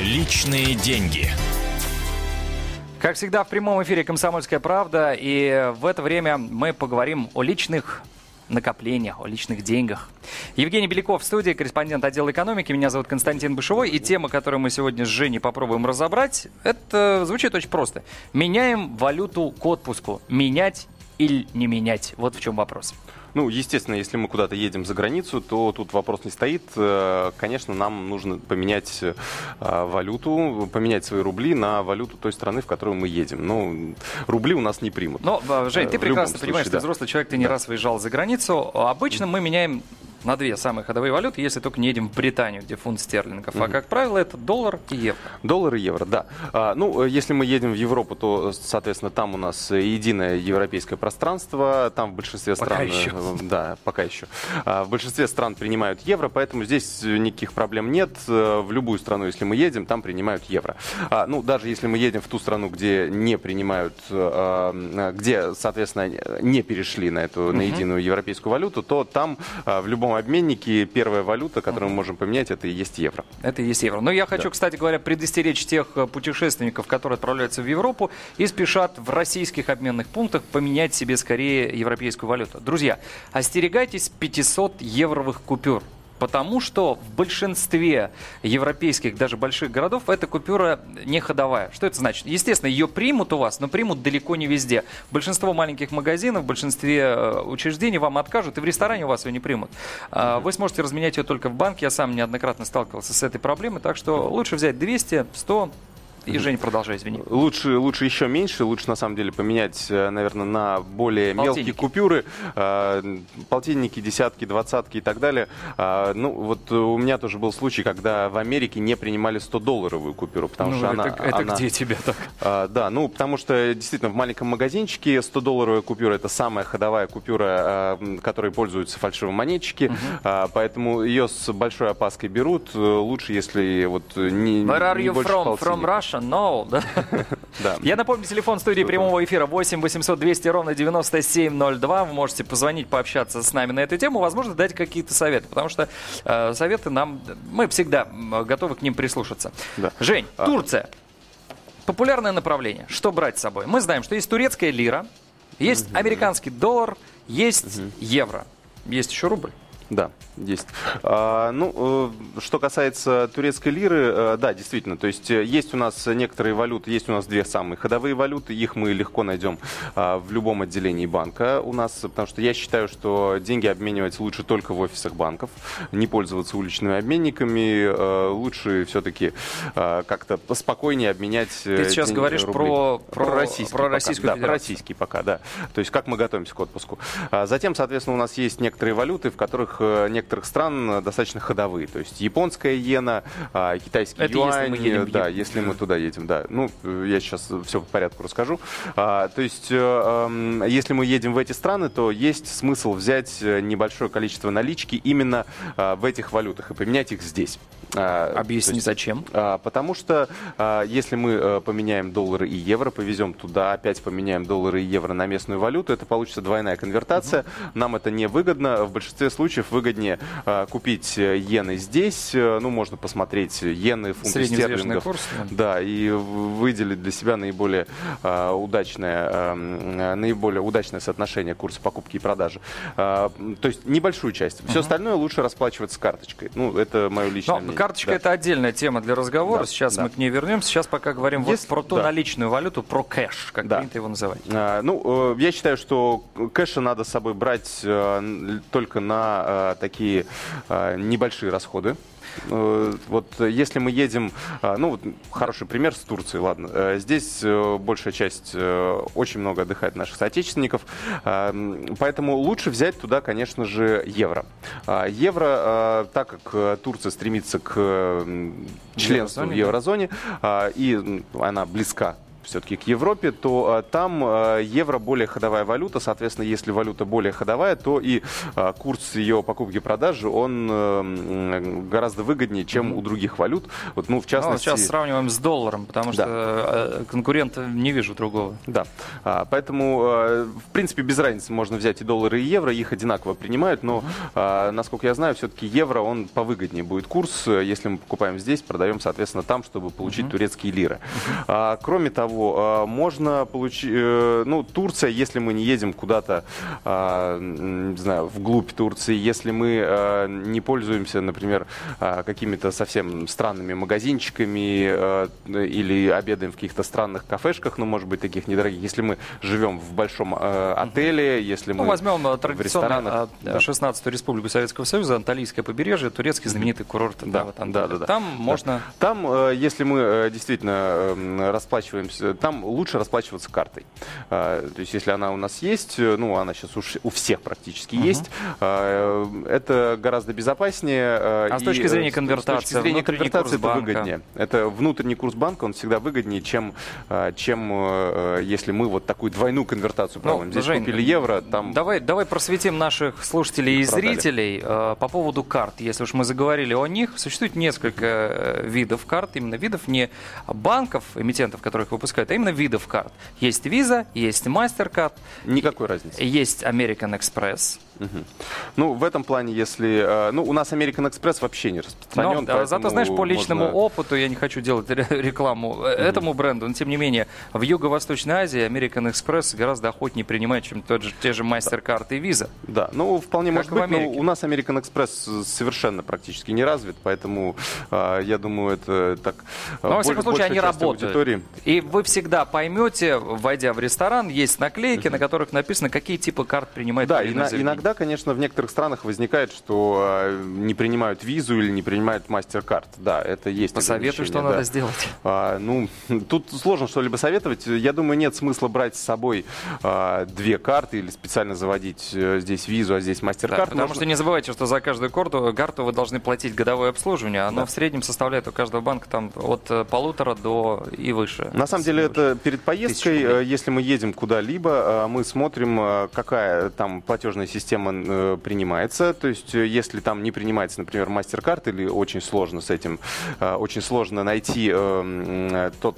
Личные деньги. Как всегда, в прямом эфире «Комсомольская правда». И в это время мы поговорим о личных накоплениях, о личных деньгах. Евгений Беляков в студии, корреспондент отдела экономики. Меня зовут Константин Бышевой. И тема, которую мы сегодня с Женей попробуем разобрать, это звучит очень просто. Меняем валюту к отпуску. Менять или не менять? Вот в чем вопрос. Ну, естественно, если мы куда-то едем за границу, то тут вопрос не стоит. Э, конечно, нам нужно поменять э, валюту, поменять свои рубли на валюту той страны, в которую мы едем. Ну, рубли у нас не примут. Но, э, Жень, ты прекрасно случае, понимаешь, да. ты взрослый человек, ты не да. раз выезжал за границу. Обычно мы меняем на две самые ходовые валюты, если только не едем в Британию, где фунт стерлингов. Mm-hmm. А, как правило, это доллар и евро. Доллар и евро, да. А, ну, если мы едем в Европу, то, соответственно, там у нас единое европейское пространство. Там в большинстве стран... Пока еще. Да, пока еще. А, в большинстве стран принимают евро, поэтому здесь никаких проблем нет. Э, в любую страну, если мы едем, там принимают евро. А, ну, даже если мы едем в ту страну, где не принимают, э, где, соответственно, не перешли на эту, на единую европейскую валюту, то там в любом любом обменнике первая валюта, которую мы можем поменять, это и есть евро. Это и есть евро. Но я хочу, да. кстати говоря, предостеречь тех э, путешественников, которые отправляются в Европу и спешат в российских обменных пунктах поменять себе скорее европейскую валюту. Друзья, остерегайтесь 500 евровых купюр. Потому что в большинстве европейских, даже больших городов, эта купюра не ходовая. Что это значит? Естественно, ее примут у вас, но примут далеко не везде. Большинство маленьких магазинов, в большинстве э, учреждений вам откажут, и в ресторане у вас ее не примут. А, вы сможете разменять ее только в банке. Я сам неоднократно сталкивался с этой проблемой, так что лучше взять 200, 100, и, Жень, продолжай, извини. Лучше, лучше еще меньше. Лучше, на самом деле, поменять, э, наверное, на более полтинники. мелкие купюры. Э, полтинники, десятки, двадцатки и так далее. Э, ну, вот у меня тоже был случай, когда в Америке не принимали 100-долларовую купюру, потому ну, что это, она... Это она, где тебя так? Да, ну, потому что, действительно, в маленьком магазинчике 100-долларовая купюра – это самая ходовая купюра, которой пользуются фальшивомонетчики. Угу. Поэтому ее с большой опаской берут. Лучше, если вот не, Where are не you больше from? From Russia? No. Да? Я напомню, телефон студии прямого эфира 8 800 200 ровно 9702. Вы можете позвонить, пообщаться с нами на эту тему, возможно, дать какие-то советы, потому что э, советы нам, мы всегда готовы к ним прислушаться. Да. Жень, а... Турция. Популярное направление. Что брать с собой? Мы знаем, что есть турецкая лира, есть американский доллар, есть евро, есть еще рубль. Да, есть. А, ну, э, что касается турецкой лиры, э, да, действительно, то есть э, есть у нас некоторые валюты, есть у нас две самые ходовые валюты, их мы легко найдем а, в любом отделении банка у нас, потому что я считаю, что деньги обменивать лучше только в офисах банков, не пользоваться уличными обменниками, лучше все-таки как-то спокойнее обменять Ты сейчас говоришь рубли. про, про, про российский про российскую пока, да, про российский пока, да. То есть как мы готовимся к отпуску. А затем, соответственно, у нас есть некоторые валюты, в которых некоторых стран достаточно ходовые. То есть японская иена, а, китайский Это юань. Если мы едем, да, если мы туда едем, да. Ну, я сейчас все по порядку расскажу. А, то есть, э, если мы едем в эти страны, то есть смысл взять э, небольшое количество налички именно в этих валютах и поменять их здесь. А, Объясни, есть, зачем? Потому что если мы поменяем доллары и евро, повезем туда, опять поменяем доллары и евро на местную валюту, это получится двойная конвертация. Угу. Нам это не выгодно. В большинстве случаев выгоднее э, купить э, иены здесь. Э, ну, можно посмотреть иены, фунты стерлингов. Курс, да. да, и выделить для себя наиболее э, удачное, э, наиболее удачное соотношение курса покупки и продажи. Э, то есть небольшую часть. Все uh остальное лучше расплачиваться с карточкой. Ну, это мое личное Но мнение. Карточка да. это отдельная тема для разговора. Да, Сейчас да. мы к ней вернемся. Сейчас пока говорим Есть, вот про ту да. наличную валюту, про кэш, как да. принято его называть. А, ну, я считаю, что кэша надо с собой брать только на Э, такие э, небольшие расходы. Э, вот если мы едем, ну вот хороший пример с Турцией, ладно, здесь большая часть, очень много отдыхает наших соотечественников, поэтому лучше взять туда, конечно же, евро. Евро, так как Турция стремится к членству в еврозоне, и она близка все-таки к Европе, то а, там а, евро более ходовая валюта. Соответственно, если валюта более ходовая, то и а, курс ее покупки-продажи, он а, гораздо выгоднее, чем у других валют. Вот, ну, в частности... Ну, сейчас сравниваем с долларом, потому что да. конкурента не вижу другого. Да, а, поэтому, а, в принципе, без разницы можно взять и доллары, и евро, их одинаково принимают, но, а, насколько я знаю, все-таки евро, он повыгоднее будет курс, если мы покупаем здесь, продаем, соответственно, там, чтобы получить турецкие лиры. А, кроме того, а, можно получить, э, ну, Турция, если мы не едем куда-то, а, не знаю, вглубь Турции, если мы а, не пользуемся, например, какими-то совсем странными магазинчиками или обедаем в каких-то странных кафешках, ну, может быть, таких недорогих, если мы живем в большом отеле, если мы ну, возьмем э, традиционно да. 16-ю республику Советского Союза, Анталийское побережье, турецкий знаменитый курорт. Да, да, да, да, да. Там да. можно... Там, э, если мы действительно э, расплачиваемся, там лучше расплачиваться картой. Э, то есть, если она у нас есть, э, ну, она сейчас уж у всех практически uh-huh. есть, э, это гораздо безопаснее. Э, а с точки зрения конвертации? С точки зрения конвертации это выгоднее. Это внутренний курс банка, он всегда выгоднее, чем, чем если мы вот такую двойную конвертацию проводим. Ну, Здесь Жень, купили евро, там... Давай, давай просветим наших слушателей и продали. зрителей э, по поводу карт. Если уж мы заговорили о них, существует несколько э, видов карт, именно видов не банков, эмитентов, которых выпускают, а именно видов карт. Есть Visa, есть MasterCard. Никакой разницы. Есть American Express. Угу. Ну, в этом плане, если... Э, ну, у нас American Express вообще не распространен. Но, зато, знаешь, по личному можно... опыту, я не хочу делать рекламу угу. этому бренду, но тем не менее, в Юго-Восточной Азии American Express гораздо охотнее принимает, чем тот же, те же MasterCard и Visa. Да, ну, вполне как может быть, но у нас American Express совершенно практически не развит, поэтому э, я думаю, это так... Но, во всяком случае, они работают. Аудитории. И вы всегда поймете, войдя в ресторан, есть наклейки, угу. на которых написано, какие типы карт принимает Да, и иногда иногда, конечно, в некоторых странах возникает, что э, не принимают визу или не принимают мастер-карт. Да, это есть. Посоветуй, что да. надо сделать. А, ну, тут сложно что-либо советовать. Я думаю, нет смысла брать с собой а, две карты или специально заводить а, здесь визу, а здесь мастер-карт. Да, потому Можно... что не забывайте, что за каждую карту, карту вы должны платить годовое обслуживание. Оно да. в среднем составляет у каждого банка там от э, полутора до и выше. На самом деле, это перед поездкой, если мы едем куда-либо, мы смотрим, какая там платежная система э, принимается. То есть, э, если там не принимается, например, мастер-карт, или очень сложно с этим, э, очень сложно найти тот,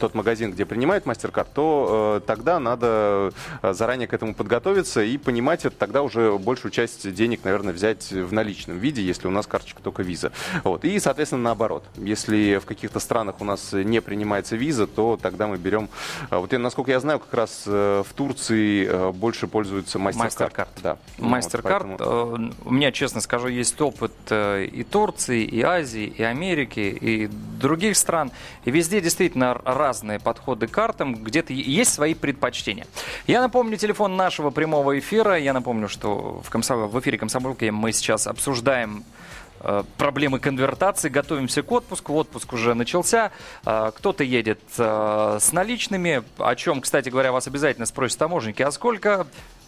тот магазин, где принимают мастер-карт, то тогда надо заранее к этому подготовиться и понимать это, тогда уже большую часть денег, наверное, взять в наличном виде, если у нас карточка только виза. Вот. И, соответственно, наоборот. Если в каких-то странах у нас не принимается виза, то тогда мы берем... Вот, насколько я знаю, как раз в Турции больше пользуются. Мастер да. Мастер-карт. Вот поэтому... Э, у меня, честно скажу, есть опыт э, и Турции, и Азии, и Америки, и других стран. И везде действительно разные подходы к картам, где-то есть свои предпочтения. Я напомню телефон нашего прямого эфира. Я напомню, что в, комсом... в эфире «Комсомолки» мы сейчас обсуждаем э, проблемы конвертации, готовимся к отпуску, отпуск уже начался, кто-то едет с наличными, о чем, кстати говоря, вас обязательно спросят таможенники, а сколько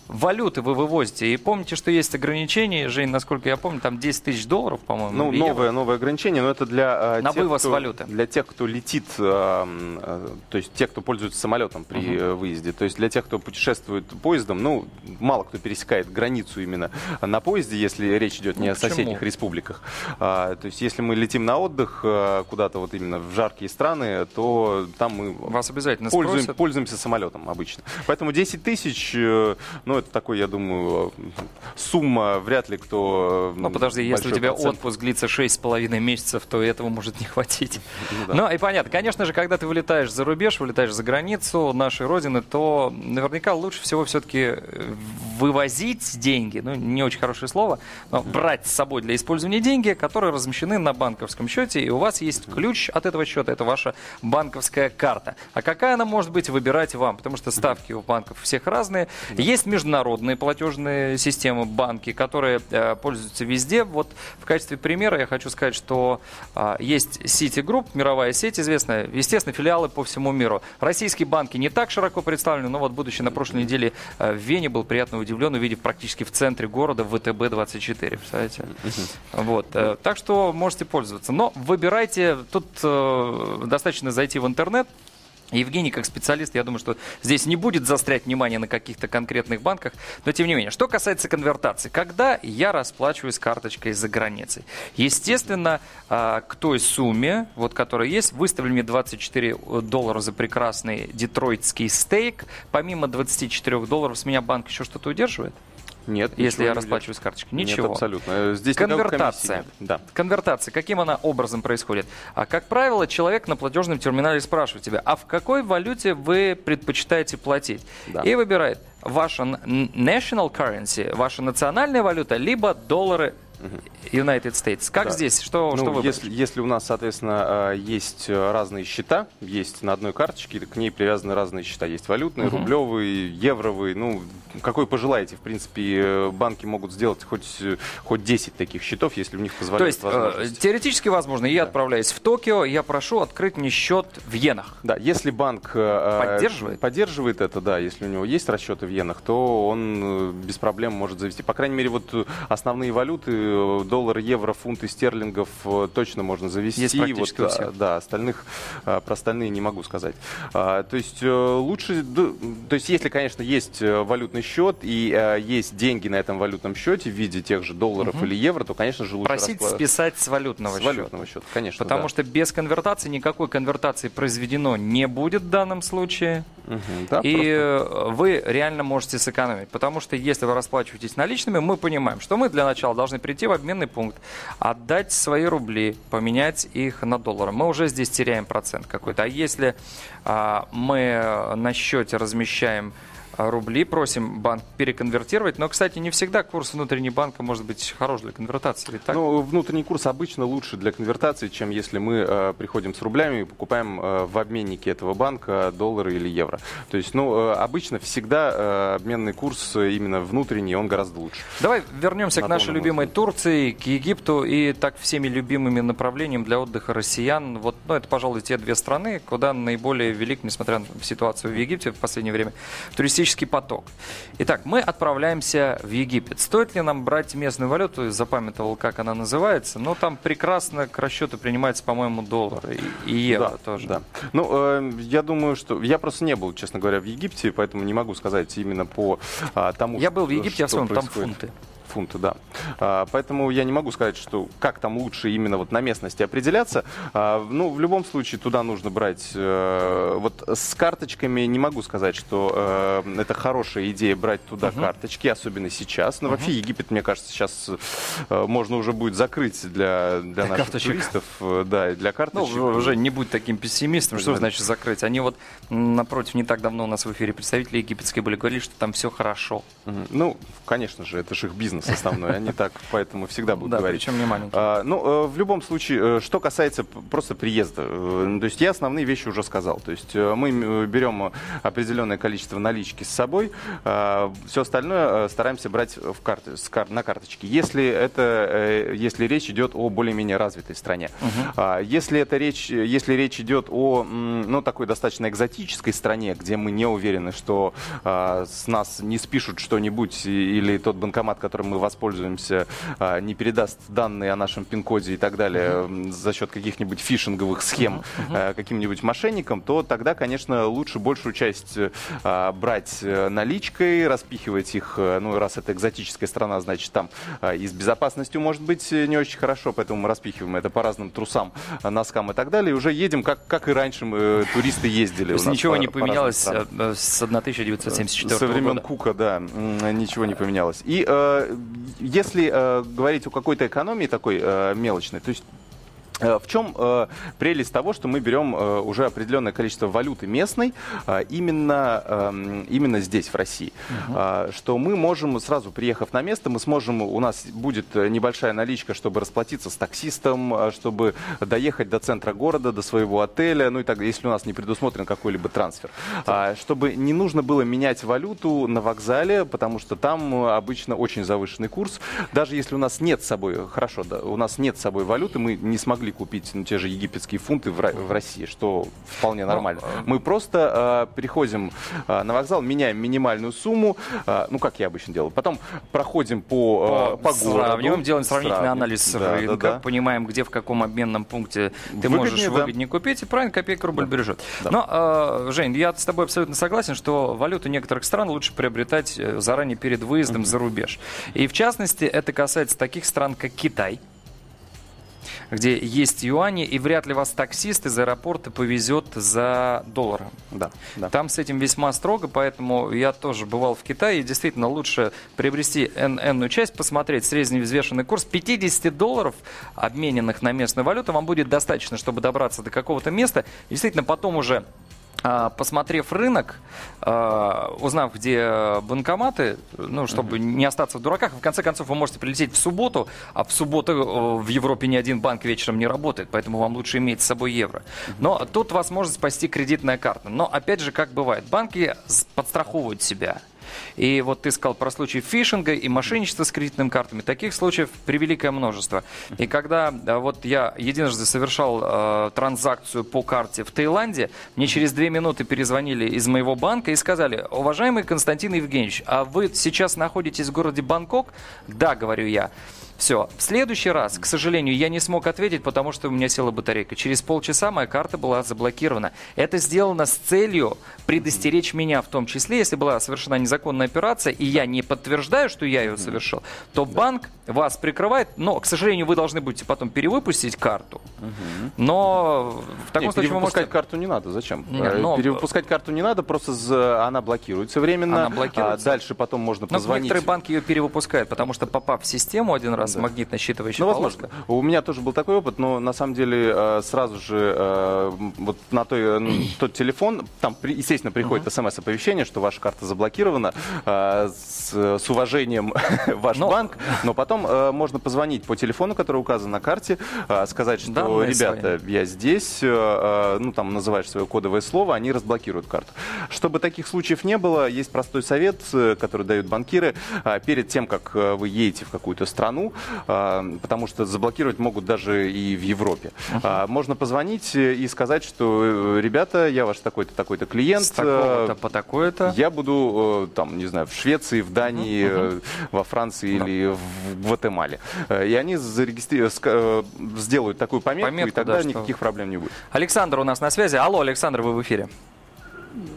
валюты вы вывозите. И помните, что есть ограничения, Жень, насколько я помню, там 10 тысяч долларов, по-моему. Ну, новое, новое ограничение, но это для э, На тех, вывоз кто, валюты. Для тех, кто летит, э, э, то есть тех, кто пользуется самолетом при uh-huh. выезде. То есть для тех, кто путешествует поездом, ну, мало кто пересекает границу именно на поезде, если речь идет не ну, о соседних республиках. А, то есть если мы летим на отдых куда-то вот именно в жаркие страны, то там мы Вас обязательно пользуем, пользуемся самолетом обычно. Поэтому 10 тысяч, ну, это такой, я думаю, сумма вряд ли кто... Ну, подожди, если у тебя процент. отпуск длится 6,5 месяцев, то этого может не хватить. Ну, да. ну, и понятно. Конечно же, когда ты вылетаешь за рубеж, вылетаешь за границу нашей родины, то наверняка лучше всего все-таки вывозить деньги, ну, не очень хорошее слово, но брать с собой для использования деньги, которые размещены на банковском счете, и у вас есть ключ от этого счета, это ваша банковская карта. А какая она может быть, выбирать вам, потому что ставки у банков всех разные. Есть международные платежные системы, банки, которые э, пользуются везде. Вот в качестве примера я хочу сказать, что э, есть Citigroup, мировая сеть известная, естественно, филиалы по всему миру. Российские банки не так широко представлены, но вот будучи на прошлой неделе э, в Вене, был приятно удивлен, увидев практически в центре города ВТБ-24, представляете? Вот. Э, так что можете пользоваться. Но выбирайте, тут достаточно зайти в интернет, Евгений, как специалист, я думаю, что здесь не будет застрять внимание на каких-то конкретных банках, но тем не менее. Что касается конвертации, когда я расплачиваюсь карточкой за границей? Естественно, а, к той сумме, вот, которая есть, выставили мне 24 доллара за прекрасный детройтский стейк. Помимо 24 долларов с меня банк еще что-то удерживает? Нет, если я расплачиваюсь карточкой. Ничего. Нет, абсолютно. Здесь Конвертация. Да. Конвертация. Каким она образом происходит? А как правило, человек на платежном терминале спрашивает тебя, а в какой валюте вы предпочитаете платить? Да. И выбирает ваша national currency, ваша национальная валюта, либо доллары United States. Как да. здесь? Что, ну, что если, если у нас, соответственно, а, есть э, разные счета, есть на одной карточке, к ней привязаны разные счета. Есть валютные, uh-huh. рублевые, евровые, ну, какой пожелаете. В принципе, э, банки могут сделать хоть, хоть 10 таких счетов, если у них позволяет То есть, э, теоретически возможно. Я да. отправляюсь в Токио, я прошу открыть мне счет в иенах. Да, если банк э, поддерживает? поддерживает это, да, если у него есть расчеты в иенах, то он без проблем может завести. По крайней мере, вот основные валюты Э, доллар, евро, фунты стерлингов э, точно можно завести. Есть практически вот, у всех. Да, остальных, э, про остальные не могу сказать. А, то есть лучше, то есть если, конечно, есть валютный счет и есть деньги на этом валютном счете в виде тех же долларов угу. или евро, то, конечно же, лучше Просить расплат... списать с валютного с счета. валютного счета, конечно. Потому да. что без конвертации никакой конвертации произведено не будет в данном случае. Угу, да, и просто... вы реально можете сэкономить. Потому что если вы расплачиваетесь наличными, мы понимаем, что мы для начала должны прийти в обменный пункт, отдать свои рубли, поменять их на доллары. Мы уже здесь теряем процент какой-то. А если а, мы на счете размещаем рубли. Просим банк переконвертировать. Но, кстати, не всегда курс внутреннего банка может быть хорош для конвертации. Ведь так? Ну, внутренний курс обычно лучше для конвертации, чем если мы э, приходим с рублями и покупаем э, в обменнике этого банка доллары или евро. То есть, ну, э, обычно всегда э, обменный курс именно внутренний, он гораздо лучше. Давай вернемся к нашей любимой Турции, к Египту и так всеми любимыми направлениями для отдыха россиян. Вот, ну, это, пожалуй, те две страны, куда наиболее велик, несмотря на ситуацию в Египте в последнее время, туристический туристический поток. Итак, мы отправляемся в Египет. Стоит ли нам брать местную валюту? Запамятовал, как она называется. Но там прекрасно к расчету принимается, по-моему, доллар и, и евро да, тоже. Да. Ну, э, я думаю, что... Я просто не был, честно говоря, в Египте, поэтому не могу сказать именно по а, тому, Я был в Египте, я вспомнил, там фунты фунта, да. А, поэтому я не могу сказать, что как там лучше именно вот на местности определяться. А, ну, в любом случае, туда нужно брать... Э, вот с карточками не могу сказать, что э, это хорошая идея брать туда uh-huh. карточки, особенно сейчас. Но uh-huh. вообще Египет, мне кажется, сейчас э, можно уже будет закрыть для, для, для наших карточек. туристов. Да, и для карточек. Ну, уже не будь таким пессимистом. Что значит закрыть? Они вот, напротив, не так давно у нас в эфире представители египетской были, говорили, что там все хорошо. Uh-huh. Ну, конечно же, это же их бизнес бизнес основной, они так поэтому всегда будут да, говорить. причем не маленький. А, ну, э, в любом случае, э, что касается просто приезда, э, то есть я основные вещи уже сказал. То есть мы берем определенное количество налички с собой, а, все остальное стараемся брать в карты, на карточке. Если это, если речь идет о более-менее развитой стране. Угу. Если это речь, если речь идет о, ну, такой достаточно экзотической стране, где мы не уверены, что с нас не спишут что-нибудь или тот банкомат, который мы воспользуемся, а, не передаст данные о нашем пин-коде и так далее за счет каких-нибудь фишинговых схем uh-huh. каким-нибудь мошенникам, то тогда, конечно, лучше большую часть а, брать э, наличкой, распихивать их, э, ну, раз это экзотическая страна, значит, там и с безопасностью может быть не очень хорошо, поэтому мы распихиваем это по разным трусам, носкам и так далее, и уже едем, как, как и раньше мы, туристы ездили. То есть ничего по, не поменялось с 1974 года? Со времен Кука, да, ничего не поменялось. И э, если э, говорить о какой-то экономии такой э, мелочной, то есть в чем э, прелесть того, что мы берем э, уже определенное количество валюты местной э, именно, э, именно здесь, в России? Угу. Э, что мы можем, сразу приехав на место, мы сможем, у нас будет небольшая наличка, чтобы расплатиться с таксистом, э, чтобы доехать до центра города, до своего отеля, ну и так, если у нас не предусмотрен какой-либо трансфер. Э, чтобы не нужно было менять валюту на вокзале, потому что там обычно очень завышенный курс. Даже если у нас нет с собой, хорошо, да, у нас нет с собой валюты, мы не смогли могли купить ну, те же египетские фунты в, в России, что вполне ну, нормально. Ну, Мы просто э, переходим э, на вокзал, меняем минимальную сумму, э, ну, как я обычно делаю. Потом проходим по, э, по, по городу. делаем сравнительный Сравним. анализ да, рынка, да, да. понимаем, где, в каком обменном пункте ты выгоднее, можешь выгоднее да. купить, и правильно, копейка рубль да. бережет. Да. Но, э, Жень, я с тобой абсолютно согласен, что валюту некоторых стран лучше приобретать э, заранее перед выездом mm-hmm. за рубеж. И в частности, это касается таких стран, как Китай, где есть юани, и вряд ли вас таксист из аэропорта повезет за долларом. Да, да. Там с этим весьма строго, поэтому я тоже бывал в Китае, и действительно лучше приобрести N, часть, посмотреть средневзвешенный курс. 50 долларов, обмененных на местную валюту, вам будет достаточно, чтобы добраться до какого-то места. Действительно, потом уже посмотрев рынок, а, узнав, где банкоматы, ну, чтобы не остаться в дураках, в конце концов, вы можете прилететь в субботу, а в субботу э, в Европе ни один банк вечером не работает, поэтому вам лучше иметь с собой евро. Но тут вас может спасти кредитная карта. Но, опять же, как бывает, банки подстраховывают себя. И вот ты сказал про случаи фишинга и мошенничества с кредитными картами. Таких случаев превеликое множество. И когда э, вот я единожды совершал э, транзакцию по карте в Таиланде, мне через две минуты перезвонили из моего банка и сказали, уважаемый Константин Евгеньевич, а вы сейчас находитесь в городе Бангкок? Да, говорю я. Все. В следующий раз, к сожалению, я не смог ответить, потому что у меня села батарейка. Через полчаса моя карта была заблокирована. Это сделано с целью предостеречь меня в том числе, если была совершена незаконная операция, и я не подтверждаю, что я ее совершил, то банк вас прикрывает, но, к сожалению, вы должны будете потом перевыпустить карту. Но в таком случае вы можете... карту не надо. Зачем? Не, э, но... Перевыпускать карту не надо, просто она блокируется временно. Она блокируется. А дальше потом можно позвонить. Но некоторые банки ее перевыпускают, потому что попав в систему один раз, да. магнитно-считывающая ну, возможно. У меня тоже был такой опыт, но на самом деле э, сразу же э, вот на той, тот телефон, там, естественно, приходит uh смс-оповещение, что ваша карта заблокирована, с, с уважением ваш но... банк, но потом можно позвонить по телефону, который указан на карте, сказать, что, да, ребята, свои. я здесь, ну, там, называешь свое кодовое слово, они разблокируют карту. Чтобы таких случаев не было, есть простой совет, который дают банкиры. Перед тем, как вы едете в какую-то страну, а, потому что заблокировать могут даже и в Европе. Uh-huh. Можно позвонить и сказать, что, э, ребята, я ваш такой-то, такой-то клиент. С такого-то по такое-то. Я буду, э, там, не знаю, в Швеции, в Дании, uh-huh. во Франции uh-huh. или в Гватемале. И они зарегистрируют, сделают такую пометку, пометку и тогда да, никаких что... проблем не будет. Александр у нас на связи. Алло, Александр, вы в эфире.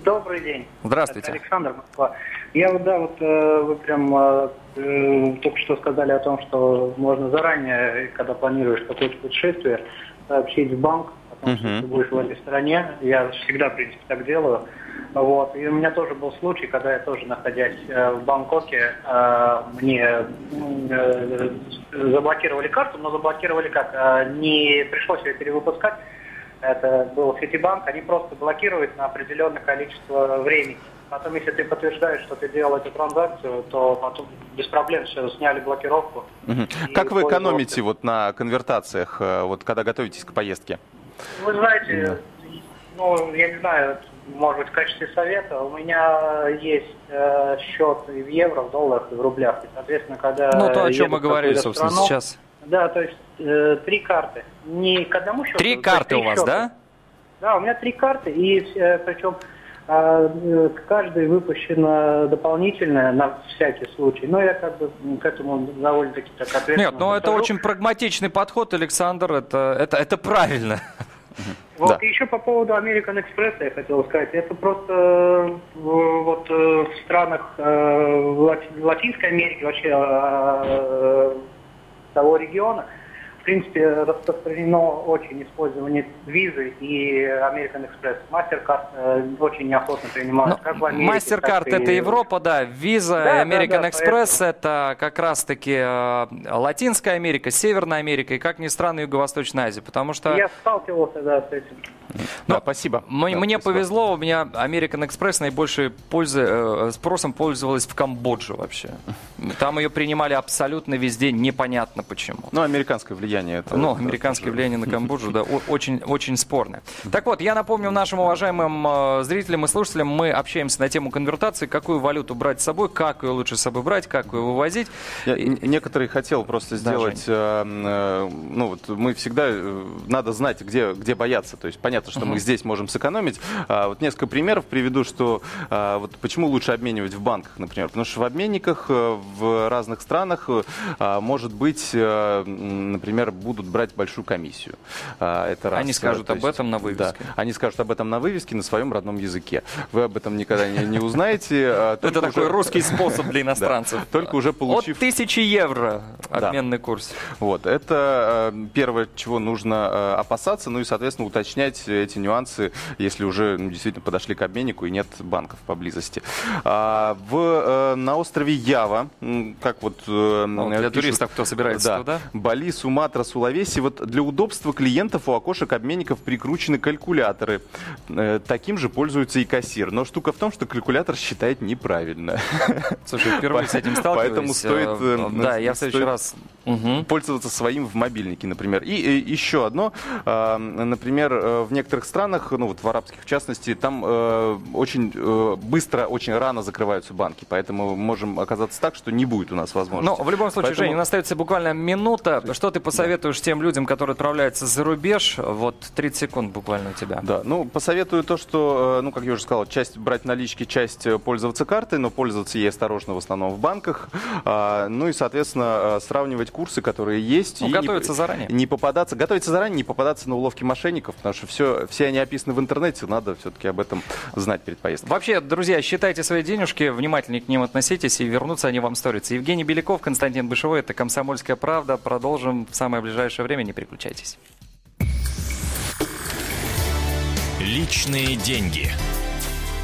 Добрый день. Здравствуйте. Это Александр Москва. Я вот, да, вот э, вы прям э, э, только что сказали о том, что можно заранее, когда планируешь какое-то путешествие, сообщить в банк о том, uh-huh. что ты будешь в этой стране. Я всегда, в принципе, так делаю. Вот. И у меня тоже был случай, когда я тоже, находясь в Бангкоке, мне заблокировали карту, но заблокировали как? Не пришлось ее перевыпускать. Это был Ситибанк, они просто блокируют на определенное количество времени. Потом, если ты подтверждаешь, что ты делал эту транзакцию, то потом без проблем все сняли блокировку. Угу. Как вы экономите вот на конвертациях, э, вот когда готовитесь к поездке? Вы знаете, да. ну, я не знаю, может быть, в качестве совета, у меня есть э, счет и в евро, в долларах, и в рублях. И, соответственно, когда Ну, то, о чем мы говорили, собственно, страну, сейчас. Да, то есть э, три карты. Не к одному счету. Три карты у вас, счета. да? Да, у меня три карты, и э, причем а э, каждой выпущена дополнительная на всякий случай. Но я как бы к этому довольно-таки так ответственно Нет, но ну, это очень прагматичный подход, Александр, это, это, это правильно. Вот да. еще по поводу American Express я хотел сказать. Это просто э, вот в странах Латинской Америки, вообще того региона, в принципе, распространено очень использование визы и American Express. MasterCard э, очень неохотно принимают. Ну, как в Америке, MasterCard и... это Европа, да. Виза, да, American да, да, Express поэтому... это как раз-таки э, Латинская Америка, Северная Америка и, как ни странно, Юго-Восточная Азия. Потому что... Я сталкивался, да, с этим. Ну, да, спасибо. Мне, да, мне спасибо. повезло, у меня American Express наибольшей пользы, э, спросом пользовалась в Камбодже вообще. Там ее принимали абсолютно везде, непонятно почему. Ну, американское влияние влияние. Это, ну, американское тоже. влияние на Камбоджу, да, очень, очень спорное. Так вот, я напомню нашим уважаемым э, зрителям и слушателям, мы общаемся на тему конвертации, какую валюту брать с собой, как ее лучше с собой брать, как ее вывозить. Я, некоторые хотел просто сделать, да, э, ну вот мы всегда, э, надо знать, где, где бояться. То есть понятно, что uh-huh. мы здесь можем сэкономить. А, вот несколько примеров приведу, что а, вот почему лучше обменивать в банках, например. Потому что в обменниках в разных странах а, может быть, например, будут брать большую комиссию. Это раз. Они скажут об этом на вывеске. Да, они скажут об этом на вывеске на своем родном языке. Вы об этом никогда не, не узнаете. Это такой русский способ для иностранцев. Только уже получив... От тысячи евро обменный курс. Вот, это первое, чего нужно опасаться, ну и, соответственно, уточнять эти нюансы, если уже ну, действительно подошли к обменнику и нет банков поблизости. В, на острове Ява, как вот... Ну, для туристов, кто собирается да, туда? Бали, Суматра, Сулавеси. Вот для удобства клиентов у окошек обменников прикручены калькуляторы. Э, таким же пользуется и кассир. Но штука в том, что калькулятор считает неправильно. Слушай, впервые с этим сталкиваюсь. Поэтому стоит... Э, да, я в следующий раз пользоваться своим в мобильнике, например. И, еще одно, э, например, в некоторых странах, ну вот в арабских в частности, там э, очень э, быстро, очень рано закрываются банки, поэтому можем оказаться так, что не будет у нас возможности. Но в любом случае, поэтому... Женя, у нас остается буквально минута. Что ты посоветуешь да. тем людям, которые отправляются за рубеж? Вот 30 секунд буквально у тебя. Да, ну посоветую то, что, ну как я уже сказал, часть брать налички, часть пользоваться картой, но пользоваться ей осторожно в основном в банках. А, ну и, соответственно, сравнивать курсы, которые есть. Ну, и готовиться не, заранее. Не попадаться, готовиться заранее, не попадаться на уловки мошенников, потому что все, все они описаны в интернете, надо все-таки об этом знать перед поездкой. Вообще, друзья, считайте свои денежки, внимательнее к ним относитесь, и вернутся они вам сторятся. Евгений Беляков, Константин Бышевой, это «Комсомольская правда». Продолжим в самое ближайшее время, не переключайтесь. Личные деньги.